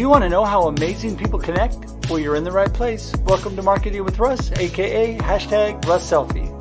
you want to know how amazing people connect? Well, you're in the right place. Welcome to Marketing with Russ, aka hashtag Russ Selfie.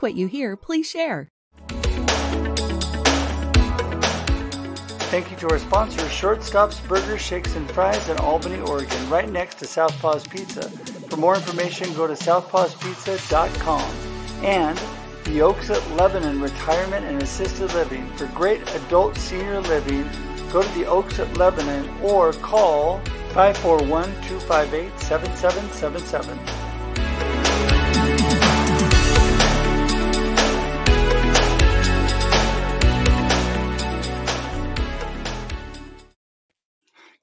Like what you hear, please share. Thank you to our sponsors, Shortstops Burgers, Shakes, and Fries in Albany, Oregon, right next to Southpaw's Pizza. For more information, go to southpawspizza.com. And the Oaks at Lebanon Retirement and Assisted Living. For great adult senior living, go to the Oaks at Lebanon or call 541 258 7777.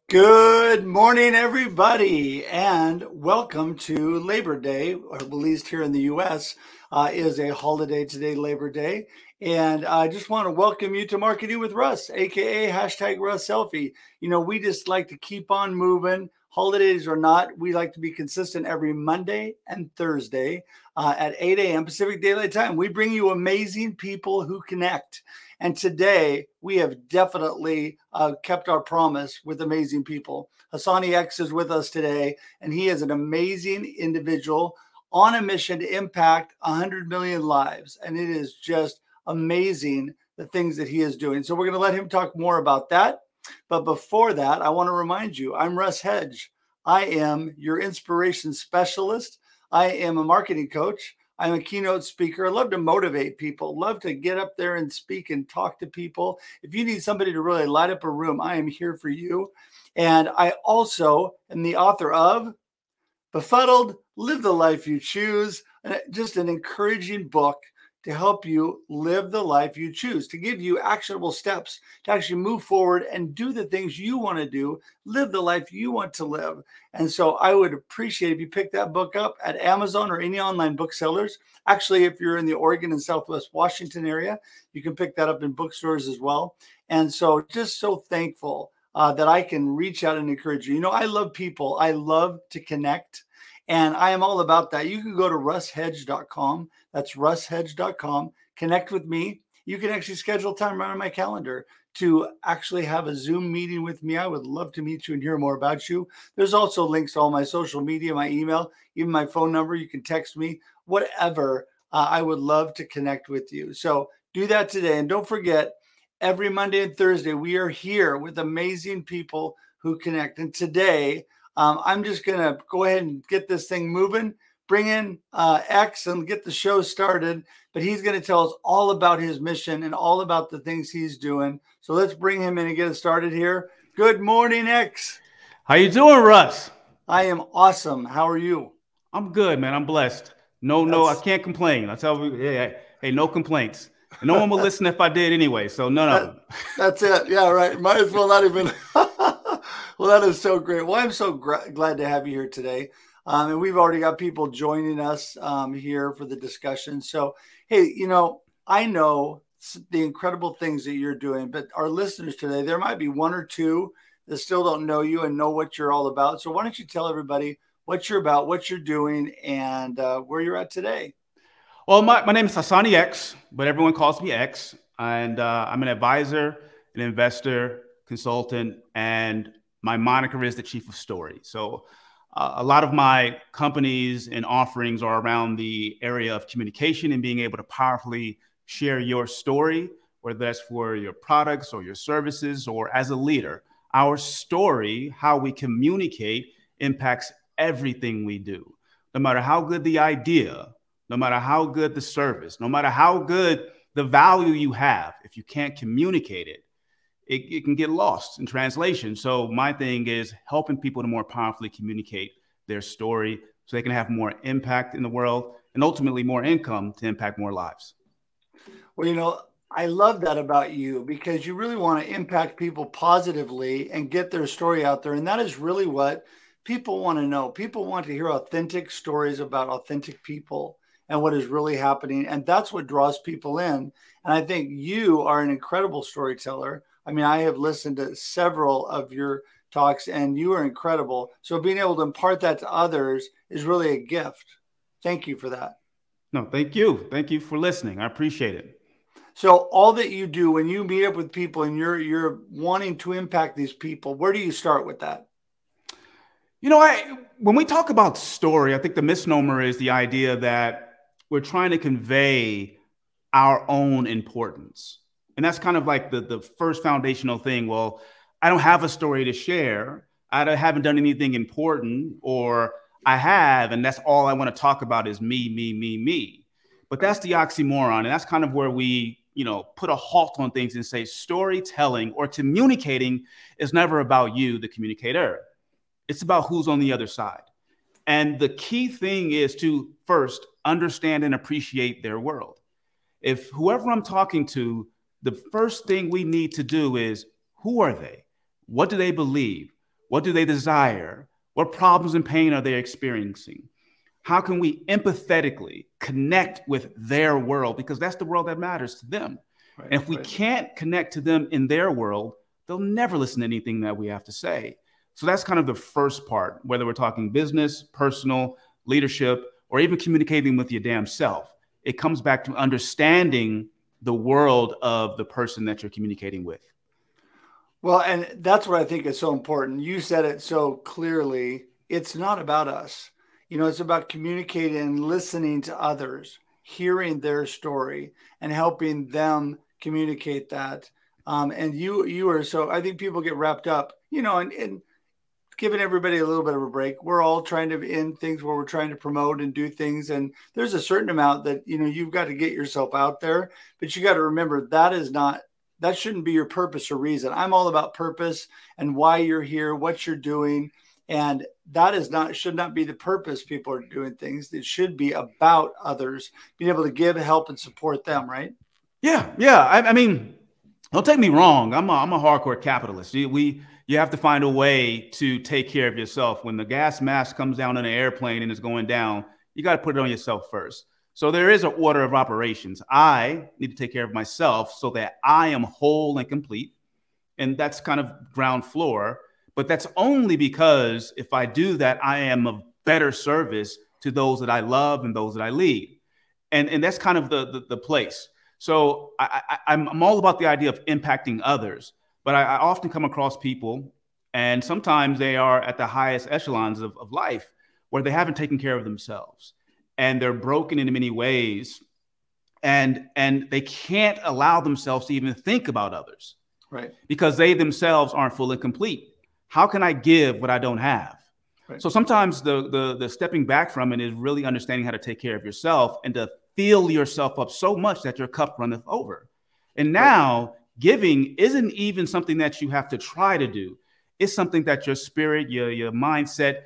Good morning, everybody, and welcome to Labor Day, or at least here in the U.S. Uh, is a holiday today, Labor Day. And I just want to welcome you to Marketing with Russ, aka hashtag Russ Selfie. You know, we just like to keep on moving, holidays or not. We like to be consistent every Monday and Thursday uh, at 8 a.m. Pacific Daylight Time. We bring you amazing people who connect. And today we have definitely uh, kept our promise with amazing people. Hassani X is with us today, and he is an amazing individual on a mission to impact 100 million lives. And it is just amazing the things that he is doing. So we're going to let him talk more about that. But before that, I want to remind you I'm Russ Hedge. I am your inspiration specialist. I am a marketing coach. I'm a keynote speaker. I love to motivate people, love to get up there and speak and talk to people. If you need somebody to really light up a room, I am here for you. And I also am the author of Befuddled Live the Life You Choose, uh, just an encouraging book to help you live the life you choose, to give you actionable steps to actually move forward and do the things you want to do, live the life you want to live. And so I would appreciate if you pick that book up at Amazon or any online booksellers. Actually, if you're in the Oregon and Southwest Washington area, you can pick that up in bookstores as well. And so just so thankful uh, that I can reach out and encourage you. You know, I love people, I love to connect. And I am all about that. You can go to russhedge.com. That's russhedge.com. Connect with me. You can actually schedule time right on my calendar to actually have a Zoom meeting with me. I would love to meet you and hear more about you. There's also links to all my social media, my email, even my phone number. You can text me, whatever. Uh, I would love to connect with you. So do that today. And don't forget, every Monday and Thursday, we are here with amazing people who connect. And today, um, I'm just going to go ahead and get this thing moving, bring in uh, X and get the show started. But he's going to tell us all about his mission and all about the things he's doing. So let's bring him in and get it started here. Good morning, X. How you doing, Russ? I am awesome. How are you? I'm good, man. I'm blessed. No, That's... no, I can't complain. I tell you, hey, hey, no complaints. no one will listen if I did anyway. So none that, of them. That's it. Yeah, right. Might as well not even. well, that is so great. Well, I'm so gra- glad to have you here today. Um, and we've already got people joining us um, here for the discussion. So, hey, you know, I know the incredible things that you're doing, but our listeners today, there might be one or two that still don't know you and know what you're all about. So, why don't you tell everybody what you're about, what you're doing, and uh, where you're at today? Well, my, my name is Hassani X, but everyone calls me X. And uh, I'm an advisor, an investor, consultant, and my moniker is the chief of story. So uh, a lot of my companies and offerings are around the area of communication and being able to powerfully share your story, whether that's for your products or your services or as a leader. Our story, how we communicate, impacts everything we do. No matter how good the idea, no matter how good the service, no matter how good the value you have, if you can't communicate it, it, it can get lost in translation. So my thing is helping people to more powerfully communicate their story so they can have more impact in the world and ultimately more income to impact more lives. Well, you know, I love that about you because you really want to impact people positively and get their story out there. And that is really what people want to know. People want to hear authentic stories about authentic people and what is really happening. And that's what draws people in. And I think you are an incredible storyteller. I mean, I have listened to several of your talks and you are incredible. So being able to impart that to others is really a gift. Thank you for that. No, thank you. Thank you for listening. I appreciate it. So all that you do when you meet up with people and you're you're wanting to impact these people, where do you start with that? You know, I when we talk about story, I think the misnomer is the idea that we're trying to convey our own importance. And that's kind of like the, the first foundational thing. Well, I don't have a story to share. I haven't done anything important, or I have, and that's all I want to talk about is me, me, me, me. But that's the oxymoron. And that's kind of where we, you know, put a halt on things and say storytelling or communicating is never about you, the communicator. It's about who's on the other side. And the key thing is to first understand and appreciate their world. If whoever I'm talking to, the first thing we need to do is who are they? What do they believe? What do they desire? What problems and pain are they experiencing? How can we empathetically connect with their world? Because that's the world that matters to them. Right, and if we right. can't connect to them in their world, they'll never listen to anything that we have to say. So that's kind of the first part, whether we're talking business, personal, leadership, or even communicating with your damn self. It comes back to understanding the world of the person that you're communicating with. Well, and that's what I think is so important. You said it so clearly. It's not about us. You know, it's about communicating and listening to others, hearing their story, and helping them communicate that. Um, and you, you are so. I think people get wrapped up, you know, and, and giving everybody a little bit of a break. We're all trying to in things where we're trying to promote and do things. And there's a certain amount that, you know, you've got to get yourself out there, but you got to remember that is not, that shouldn't be your purpose or reason. I'm all about purpose and why you're here, what you're doing. And that is not, should not be the purpose people are doing things. It should be about others, being able to give, help, and support them, right? Yeah. Yeah. I, I mean, don't take me wrong. I'm a, I'm a hardcore capitalist. We, you have to find a way to take care of yourself. When the gas mask comes down on an airplane and is going down, you got to put it on yourself first. So there is an order of operations. I need to take care of myself so that I am whole and complete. And that's kind of ground floor. But that's only because if I do that, I am of better service to those that I love and those that I lead. And, and that's kind of the, the, the place. So I, I, I'm all about the idea of impacting others. But I, I often come across people, and sometimes they are at the highest echelons of, of life where they haven't taken care of themselves and they're broken in many ways and and they can't allow themselves to even think about others right. because they themselves aren't full and complete. How can i give what i don't have? Right. so sometimes the, the the stepping back from it is really understanding how to take care of yourself and to fill yourself up so much that your cup runneth over. And now giving isn't even something that you have to try to do. It's something that your spirit, your, your mindset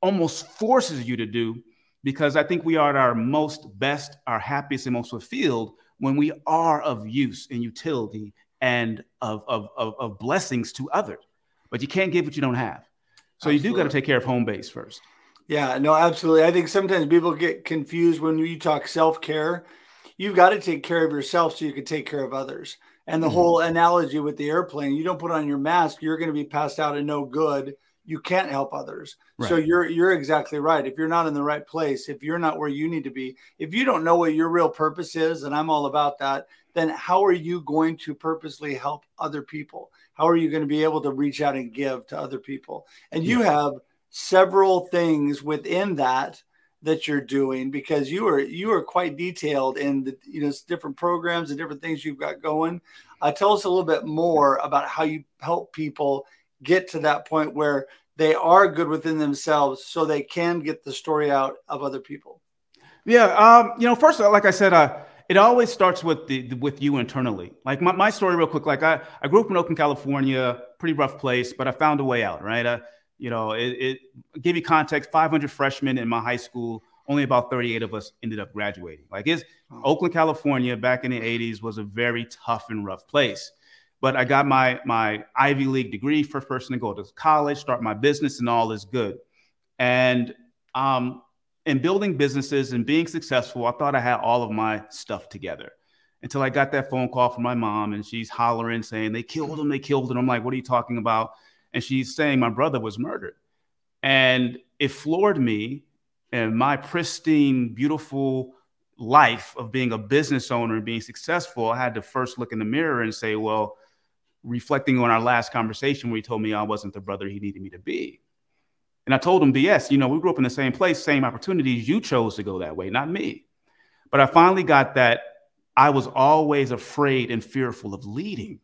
almost forces you to do because I think we are at our most best, our happiest, and most fulfilled when we are of use and utility and of, of, of, of blessings to others. But you can't give what you don't have. So absolutely. you do got to take care of home base first. Yeah, no, absolutely. I think sometimes people get confused when you talk self care. You've got to take care of yourself so you can take care of others. And the mm-hmm. whole analogy with the airplane, you don't put on your mask, you're going to be passed out and no good. You can't help others. Right. So you're you're exactly right. If you're not in the right place, if you're not where you need to be, if you don't know what your real purpose is, and I'm all about that, then how are you going to purposely help other people? How are you going to be able to reach out and give to other people? And you have several things within that that you're doing because you are you are quite detailed in the you know different programs and different things you've got going. Uh, tell us a little bit more about how you help people get to that point where they are good within themselves, so they can get the story out of other people. Yeah, um, you know, first, like I said, uh, it always starts with the with you internally. Like my, my story, real quick. Like I, I grew up in Oakland, California, pretty rough place, but I found a way out. Right, uh, you know, it, it give you context. 500 freshmen in my high school, only about 38 of us ended up graduating. Like it's. Oakland, California, back in the 80s was a very tough and rough place. But I got my my Ivy League degree, first person to go to college, start my business, and all is good. And um, in building businesses and being successful, I thought I had all of my stuff together until I got that phone call from my mom and she's hollering saying, They killed him, they killed him. I'm like, What are you talking about? And she's saying, My brother was murdered. And it floored me and my pristine, beautiful life of being a business owner and being successful. I had to first look in the mirror and say, Well, reflecting on our last conversation where he told me I wasn't the brother he needed me to be. And I told him, BS, you know, we grew up in the same place, same opportunities. You chose to go that way, not me. But I finally got that I was always afraid and fearful of leading.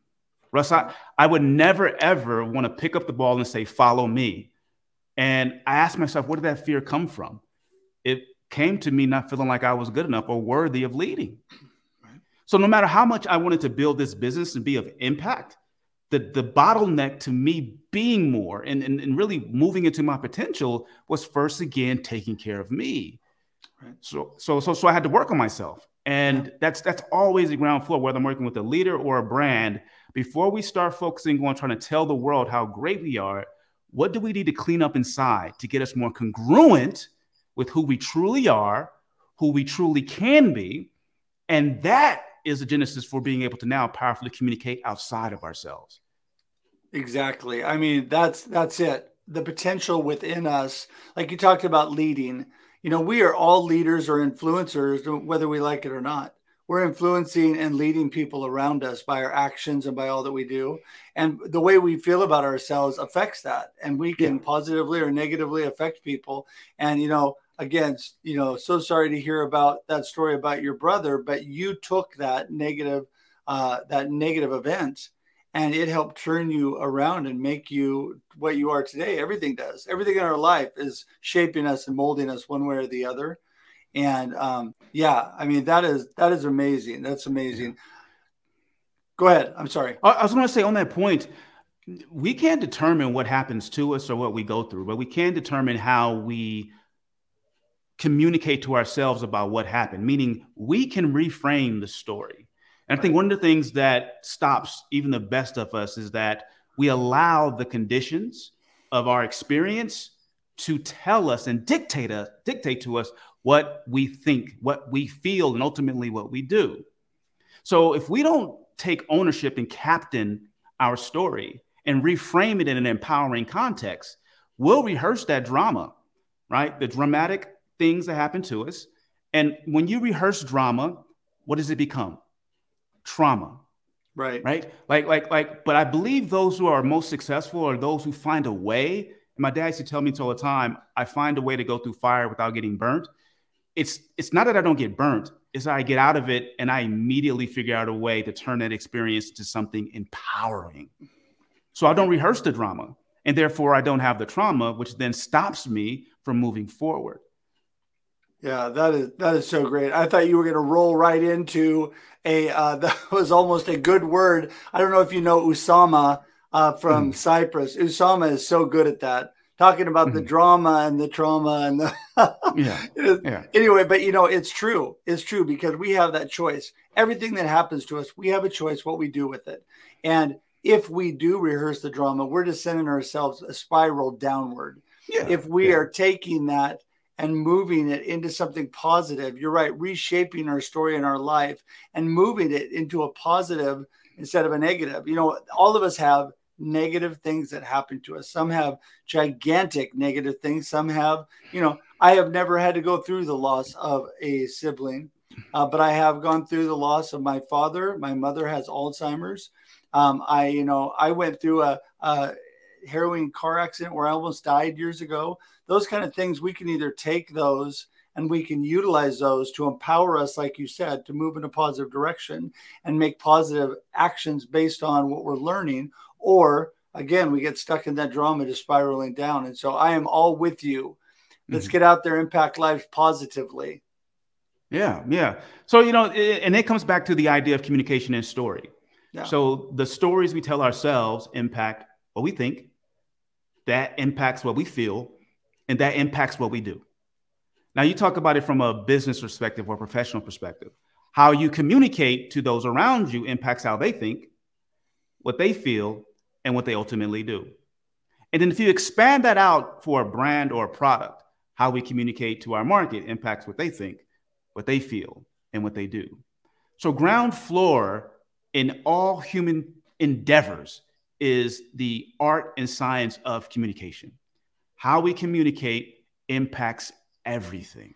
Russ, I, I would never, ever want to pick up the ball and say, follow me. And I asked myself, where did that fear come from? It came to me not feeling like I was good enough or worthy of leading. So no matter how much I wanted to build this business and be of impact, the, the bottleneck to me being more and, and, and really moving into my potential was first again taking care of me. Right. So, so, so, so I had to work on myself. And that's that's always the ground floor, whether I'm working with a leader or a brand. Before we start focusing on trying to tell the world how great we are, what do we need to clean up inside to get us more congruent with who we truly are, who we truly can be? And that is the genesis for being able to now powerfully communicate outside of ourselves. Exactly. I mean, that's that's it. The potential within us, like you talked about leading. You know, we are all leaders or influencers, whether we like it or not. We're influencing and leading people around us by our actions and by all that we do. And the way we feel about ourselves affects that. And we can yeah. positively or negatively affect people. And, you know, again, you know, so sorry to hear about that story about your brother, but you took that negative, uh, that negative event and it helped turn you around and make you what you are today. Everything does. Everything in our life is shaping us and molding us one way or the other. And um, yeah, I mean that is that is amazing. That's amazing. Go ahead. I'm sorry. I was going to say on that point, we can't determine what happens to us or what we go through, but we can determine how we communicate to ourselves about what happened. Meaning, we can reframe the story. And I think one of the things that stops even the best of us is that we allow the conditions of our experience to tell us and dictate us, dictate to us what we think, what we feel, and ultimately what we do. So if we don't take ownership and captain our story and reframe it in an empowering context, we'll rehearse that drama, right? The dramatic things that happen to us. And when you rehearse drama, what does it become? Trauma. Right. Right. Like, like, like, but I believe those who are most successful are those who find a way. And my dad used to tell me all the time, I find a way to go through fire without getting burnt. It's it's not that I don't get burnt, it's that I get out of it and I immediately figure out a way to turn that experience to something empowering. So I don't rehearse the drama. And therefore I don't have the trauma, which then stops me from moving forward. Yeah, that is that is so great. I thought you were going to roll right into a uh, that was almost a good word. I don't know if you know Usama uh, from mm. Cyprus. Usama is so good at that, talking about mm. the drama and the trauma and the yeah. yeah. Anyway, but you know it's true. It's true because we have that choice. Everything that happens to us, we have a choice what we do with it, and if we do rehearse the drama, we're just sending ourselves a spiral downward. Yeah. If we yeah. are taking that and moving it into something positive. You're right, reshaping our story in our life and moving it into a positive instead of a negative. You know, all of us have negative things that happen to us. Some have gigantic negative things. Some have, you know, I have never had to go through the loss of a sibling, uh, but I have gone through the loss of my father. My mother has Alzheimer's. Um, I, you know, I went through a, a harrowing car accident where I almost died years ago. Those kind of things, we can either take those and we can utilize those to empower us, like you said, to move in a positive direction and make positive actions based on what we're learning. Or again, we get stuck in that drama just spiraling down. And so I am all with you. Let's mm-hmm. get out there, impact lives positively. Yeah, yeah. So, you know, it, and it comes back to the idea of communication and story. Yeah. So the stories we tell ourselves impact what we think, that impacts what we feel, and that impacts what we do. Now, you talk about it from a business perspective or professional perspective. How you communicate to those around you impacts how they think, what they feel, and what they ultimately do. And then if you expand that out for a brand or a product, how we communicate to our market impacts what they think, what they feel, and what they do. So, ground floor in all human endeavors is the art and science of communication. How we communicate impacts everything.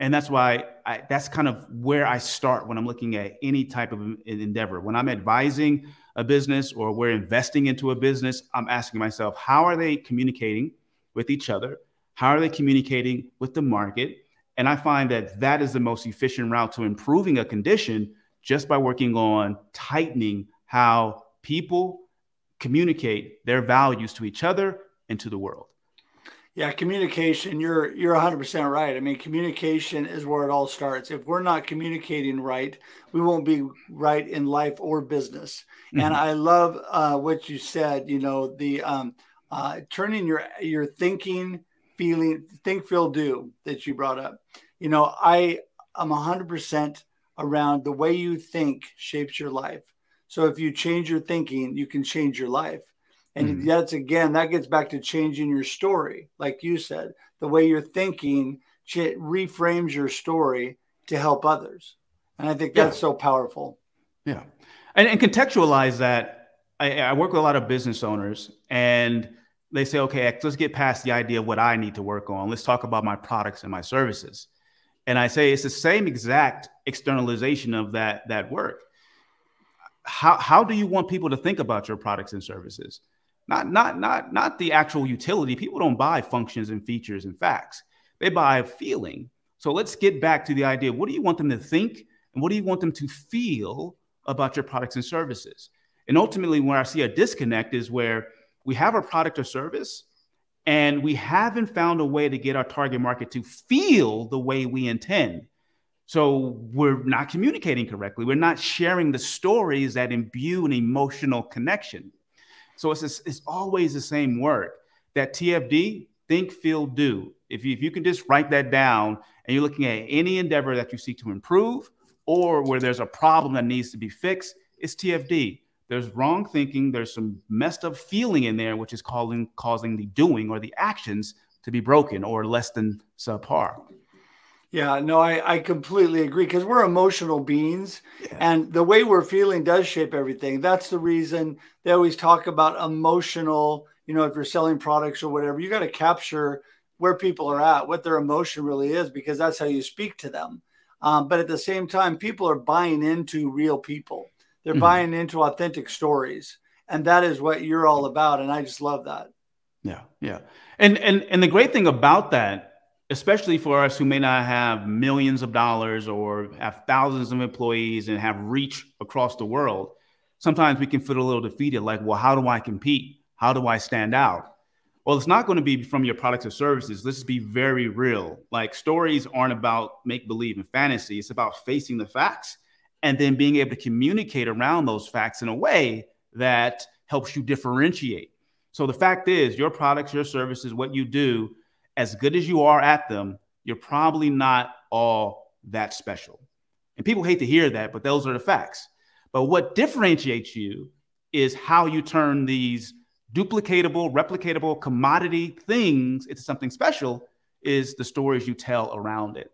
And that's why I, that's kind of where I start when I'm looking at any type of endeavor. When I'm advising a business or we're investing into a business, I'm asking myself, how are they communicating with each other? How are they communicating with the market? And I find that that is the most efficient route to improving a condition just by working on tightening how people communicate their values to each other and to the world. Yeah, communication. You're you're 100% right. I mean, communication is where it all starts. If we're not communicating right, we won't be right in life or business. Mm-hmm. And I love uh, what you said. You know, the um, uh, turning your your thinking, feeling, think, feel, do that you brought up. You know, I am 100% around the way you think shapes your life. So if you change your thinking, you can change your life. And mm-hmm. that's again, that gets back to changing your story. Like you said, the way you're thinking reframes your story to help others. And I think that's yeah. so powerful. Yeah. And, and contextualize that. I, I, work with a lot of business owners and they say, okay, let's get past the idea of what I need to work on. Let's talk about my products and my services. And I say it's the same exact externalization of that, that work. How, how do you want people to think about your products and services? not not not not the actual utility. People don't buy functions and features and facts. They buy a feeling. So let's get back to the idea. What do you want them to think and what do you want them to feel about your products and services? And ultimately, where I see a disconnect is where we have a product or service and we haven't found a way to get our target market to feel the way we intend. So we're not communicating correctly. We're not sharing the stories that imbue an emotional connection. So it's, it's always the same word. That TFD, think, feel, do. If you, if you can just write that down and you're looking at any endeavor that you seek to improve or where there's a problem that needs to be fixed, it's TFD. There's wrong thinking, there's some messed up feeling in there, which is causing, causing the doing or the actions to be broken or less than subpar. Yeah, no, I, I completely agree because we're emotional beings yeah. and the way we're feeling does shape everything. That's the reason they always talk about emotional, you know, if you're selling products or whatever, you got to capture where people are at, what their emotion really is, because that's how you speak to them. Um, but at the same time, people are buying into real people, they're mm-hmm. buying into authentic stories. And that is what you're all about. And I just love that. Yeah. Yeah. And, and, and the great thing about that especially for us who may not have millions of dollars or have thousands of employees and have reach across the world, sometimes we can feel a little defeated like, well, how do I compete? How do I stand out? Well, it's not going to be from your products or services. Let's be very real. Like stories aren't about make believe and fantasy, it's about facing the facts and then being able to communicate around those facts in a way that helps you differentiate. So the fact is, your products, your services, what you do as good as you are at them, you're probably not all that special. And people hate to hear that, but those are the facts. But what differentiates you is how you turn these duplicatable, replicatable commodity things into something special is the stories you tell around it.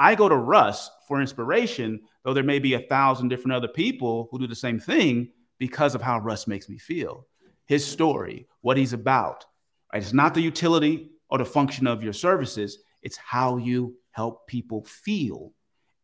I go to Russ for inspiration, though there may be a thousand different other people who do the same thing because of how Russ makes me feel. His story, what he's about. Right? It's not the utility or the function of your services. It's how you help people feel.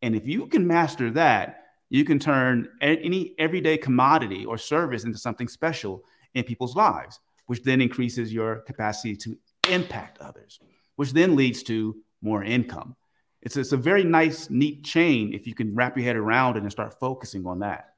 And if you can master that, you can turn any everyday commodity or service into something special in people's lives. which then increases your capacity to impact others, which then leads to more income. It's, it's a very nice, neat chain if you can wrap your head around it and start focusing on that.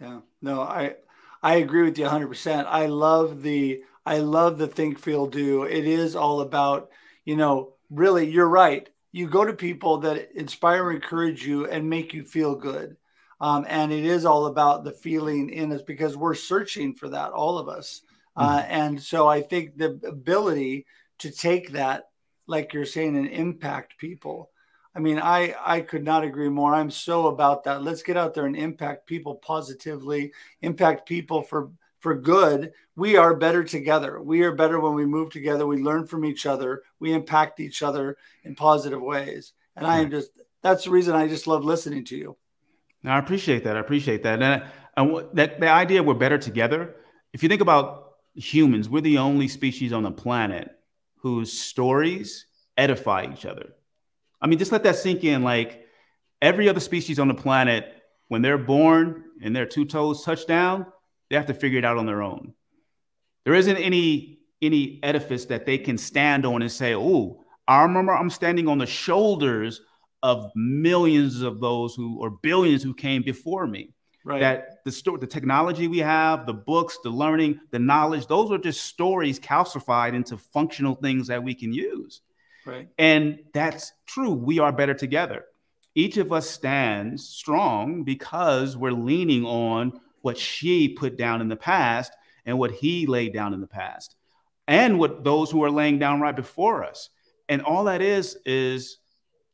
Yeah, no, I I agree with you 100%. I love the I love the think feel do. It is all about, you know, really you're right. You go to people that inspire, encourage you and make you feel good. Um, and it is all about the feeling in us because we're searching for that, all of us. Uh, mm-hmm. and so I think the ability to take that, like you're saying, and impact people. I mean, I I could not agree more. I'm so about that. Let's get out there and impact people positively, impact people for for good. We are better together. We are better when we move together. We learn from each other. We impact each other in positive ways. And I am just that's the reason I just love listening to you. Now I appreciate that. I appreciate that. And, and that the idea we're better together. If you think about humans, we're the only species on the planet whose stories edify each other. I mean, just let that sink in. Like every other species on the planet, when they're born and their two toes touch down, they have to figure it out on their own. There isn't any any edifice that they can stand on and say, "Oh, I remember I'm standing on the shoulders of millions of those who or billions who came before me." Right. That the story, the technology we have, the books, the learning, the knowledge, those are just stories calcified into functional things that we can use. Right. And that's true. We are better together. Each of us stands strong because we're leaning on what she put down in the past and what he laid down in the past and what those who are laying down right before us. And all that is is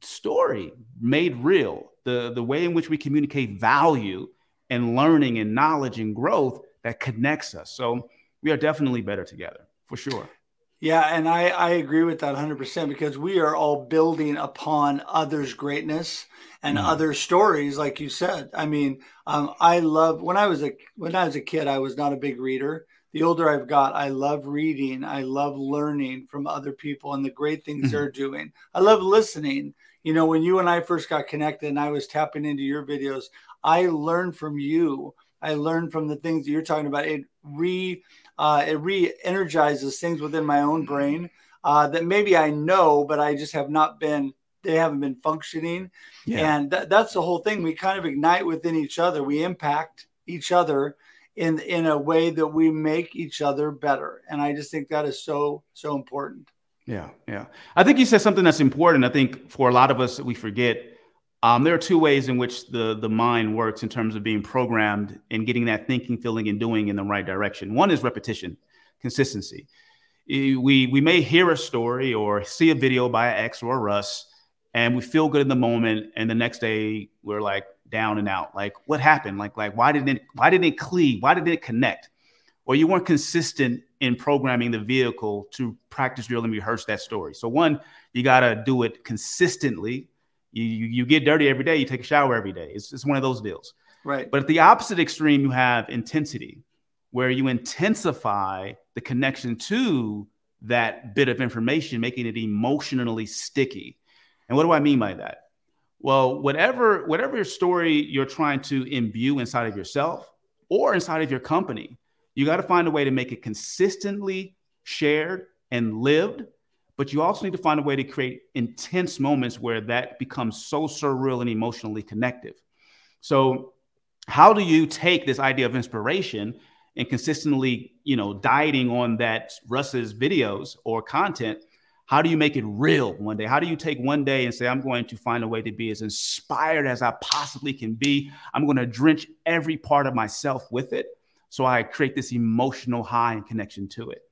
story made real. The the way in which we communicate value and learning and knowledge and growth that connects us. So we are definitely better together for sure. Yeah, and I, I agree with that 100% because we are all building upon others' greatness and mm. other stories, like you said. I mean, um, I love when I was a when I was a kid, I was not a big reader. The older I've got, I love reading. I love learning from other people and the great things mm-hmm. they're doing. I love listening. You know, when you and I first got connected and I was tapping into your videos, I learned from you. I learned from the things that you're talking about. It re uh, it re-energizes things within my own brain uh, that maybe I know, but I just have not been. They haven't been functioning, yeah. and th- that's the whole thing. We kind of ignite within each other. We impact each other in in a way that we make each other better, and I just think that is so so important. Yeah, yeah. I think you said something that's important. I think for a lot of us, we forget um, there are two ways in which the the mind works in terms of being programmed and getting that thinking, feeling, and doing in the right direction. One is repetition, consistency. We we may hear a story or see a video by X or a Russ, and we feel good in the moment, and the next day we're like down and out. Like what happened? Like like why didn't it why didn't it cleave? Why didn't it connect? Or you weren't consistent in programming the vehicle to practice, drill, and rehearse that story. So one, you got to do it consistently you, you, you get dirty every day. You take a shower every day. It's, it's one of those deals. Right. But at the opposite extreme, you have intensity, where you intensify the connection to that bit of information, making it emotionally sticky. And what do I mean by that? Well, whatever whatever your story you're trying to imbue inside of yourself or inside of your company, you got to find a way to make it consistently shared and lived but you also need to find a way to create intense moments where that becomes so surreal and emotionally connective. So, how do you take this idea of inspiration and consistently, you know, dieting on that Russ's videos or content? How do you make it real one day? How do you take one day and say, I'm going to find a way to be as inspired as I possibly can be? I'm going to drench every part of myself with it. So I create this emotional high and connection to it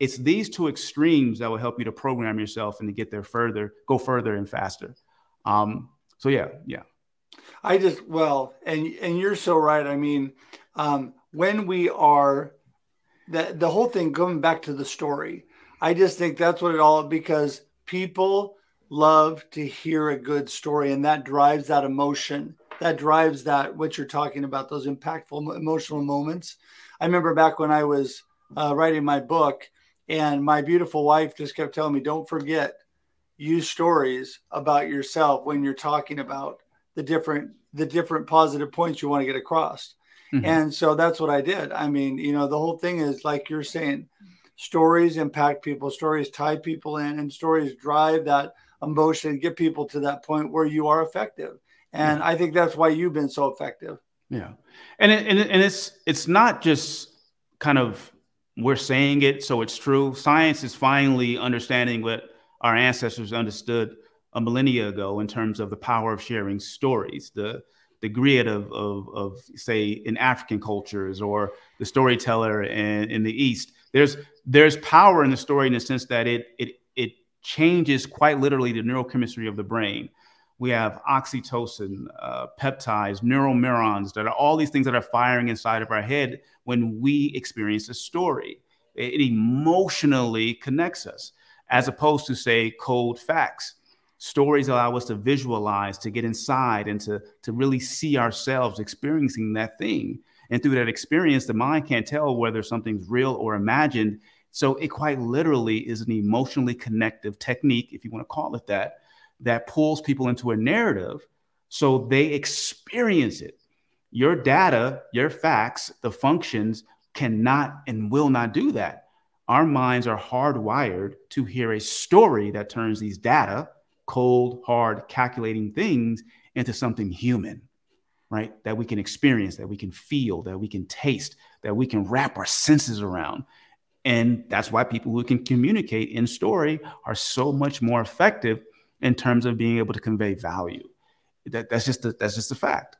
it's these two extremes that will help you to program yourself and to get there further, go further and faster. Um, so yeah, yeah. I just well, and and you're so right. I mean, um, when we are the the whole thing going back to the story, I just think that's what it all because people love to hear a good story, and that drives that emotion. That drives that what you're talking about those impactful emotional moments. I remember back when I was uh, writing my book, and my beautiful wife just kept telling me, don't forget, use stories about yourself when you're talking about the different the different positive points you want to get across. Mm-hmm. And so that's what I did. I mean, you know, the whole thing is like you're saying, stories impact people, stories tie people in, and stories drive that emotion and get people to that point where you are effective. And I think that's why you've been so effective. Yeah, and it, and, and it's it's not just kind of we're saying it so it's true. Science is finally understanding what our ancestors understood a millennia ago in terms of the power of sharing stories, the the griot of, of, of say in African cultures or the storyteller in, in the East. There's there's power in the story in the sense that it it it changes quite literally the neurochemistry of the brain. We have oxytocin, uh, peptides, neural neurons that are all these things that are firing inside of our head when we experience a story. It, emotionally connects us as opposed to say cold facts Stories allow us to visualize, to get inside, and to, to really see ourselves experiencing that thing. And through that experience, the mind can't tell whether something's real or imagined. So it quite literally is an emotionally connective technique, if you want to call it that, that pulls people into a narrative so they experience it. Your data, your facts, the functions cannot and will not do that. Our minds are hardwired to hear a story that turns these data cold, hard, calculating things into something human, right? That we can experience, that we can feel, that we can taste, that we can wrap our senses around. And that's why people who can communicate in story are so much more effective in terms of being able to convey value. That, that's just a, that's just a fact.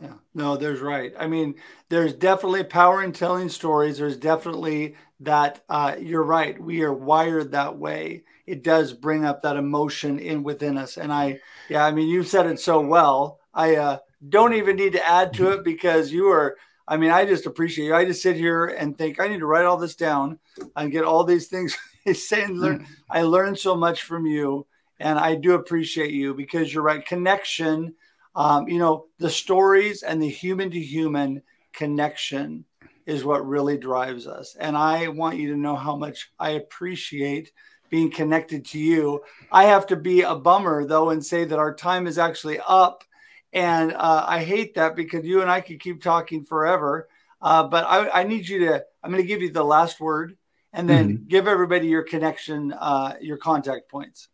Yeah, no, there's right. I mean, there's definitely power in telling stories. There's definitely that. Uh, you're right. We are wired that way. It does bring up that emotion in within us. And I, yeah, I mean, you said it so well. I uh, don't even need to add to it because you are. I mean, I just appreciate you. I just sit here and think I need to write all this down and get all these things. saying, learn. Mm. I learned so much from you, and I do appreciate you because you're right. Connection um, you know, the stories and the human to human connection is what really drives us. And I want you to know how much I appreciate being connected to you. I have to be a bummer though and say that our time is actually up. And uh, I hate that because you and I could keep talking forever. Uh, but I, I, need you to, I'm going to give you the last word and then mm-hmm. give everybody your connection, uh, your contact points.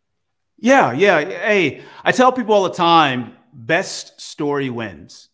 Yeah, yeah. Hey, I tell people all the time best story wins,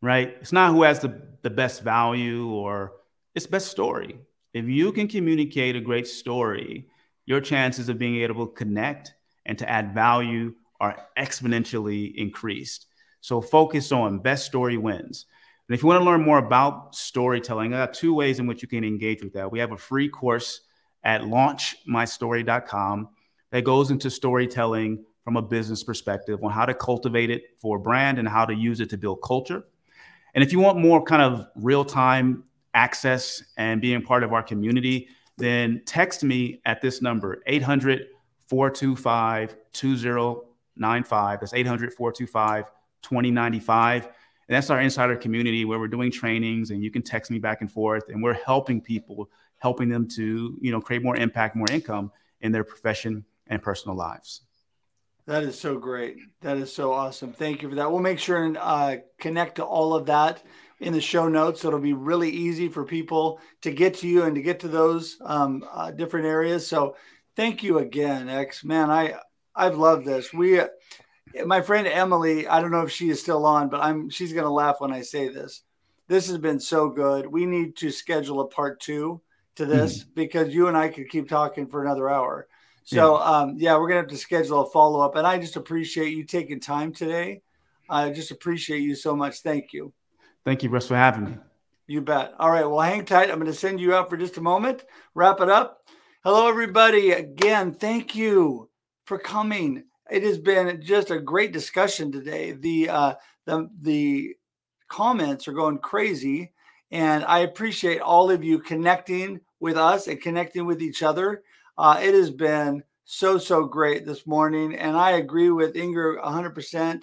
right? It's not who has the, the best value or it's best story. If you can communicate a great story, your chances of being able to connect and to add value are exponentially increased. So focus on best story wins. And if you want to learn more about storytelling, I got two ways in which you can engage with that. We have a free course at launchmystory.com that goes into storytelling from a business perspective on how to cultivate it for a brand and how to use it to build culture. And if you want more kind of real time access and being part of our community, then text me at this number 800 425 2095. That's 800 425 2095. And that's our insider community where we're doing trainings and you can text me back and forth and we're helping people, helping them to, you know, create more impact, more income in their profession and personal lives. That is so great. That is so awesome. Thank you for that. We'll make sure and uh, connect to all of that in the show notes. So it'll be really easy for people to get to you and to get to those um, uh, different areas. So thank you again, X. Man, I I've loved this. We, my friend Emily, I don't know if she is still on, but I'm she's gonna laugh when I say this. This has been so good. We need to schedule a part two to this mm-hmm. because you and I could keep talking for another hour. So yeah, um, yeah we're gonna have to schedule a follow up, and I just appreciate you taking time today. I just appreciate you so much. Thank you. Thank you, Russ, for having me. You bet. All right. Well, hang tight. I'm going to send you out for just a moment. Wrap it up. Hello, everybody. Again, thank you for coming. It has been just a great discussion today. The uh, the the comments are going crazy, and I appreciate all of you connecting with us and connecting with each other. Uh, it has been so, so great this morning. And I agree with Inger 100%.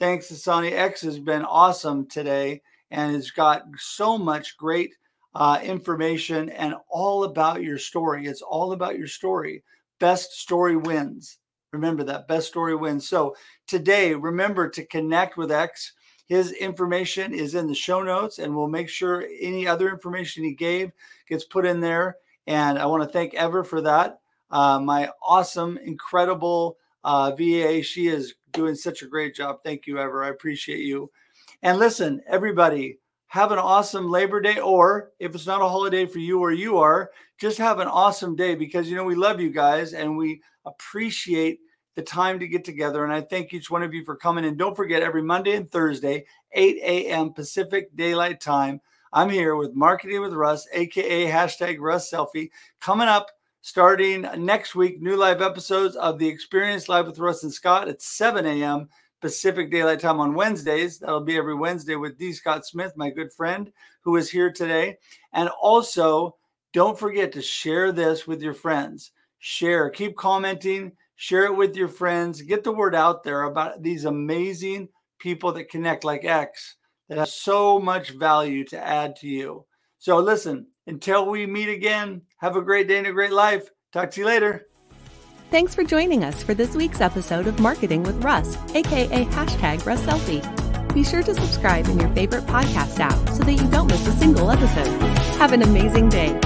Thanks to Sonny X has been awesome today and it's got so much great uh, information and all about your story. It's all about your story. Best story wins. Remember that best story wins. So today, remember to connect with X. His information is in the show notes, and we'll make sure any other information he gave gets put in there And I want to thank Ever for that. Uh, my awesome, incredible uh, VA. She is doing such a great job. Thank you, Ever. I appreciate you. And listen, everybody, have an awesome Labor Day, or if it's not a holiday for you or you are, just have an awesome day because you know we love you guys and we appreciate the time to get together. And I thank each one of you for coming. And don't forget, every Monday and Thursday, 8 a.m. Pacific Daylight Time, I'm here with Marketing with Russ, aka hashtag Russ Selfie, coming up starting next week. New live episodes of the Experience Live with Russ and Scott at 7 a.m. Pacific Daylight Time on Wednesdays. That'll be every Wednesday with D. Scott Smith, my good friend, who is here today. And also, don't forget to share this with your friends. Share, keep commenting, share it with your friends, get the word out there about these amazing people that connect like X that has so much value to add to you. So, listen, until we meet again, have a great day and a great life. Talk to you later. Thanks for joining us for this week's episode of Marketing with Russ, aka hashtag Russ Selfie. Be sure to subscribe in your favorite podcast app so that you don't miss a single episode. Have an amazing day.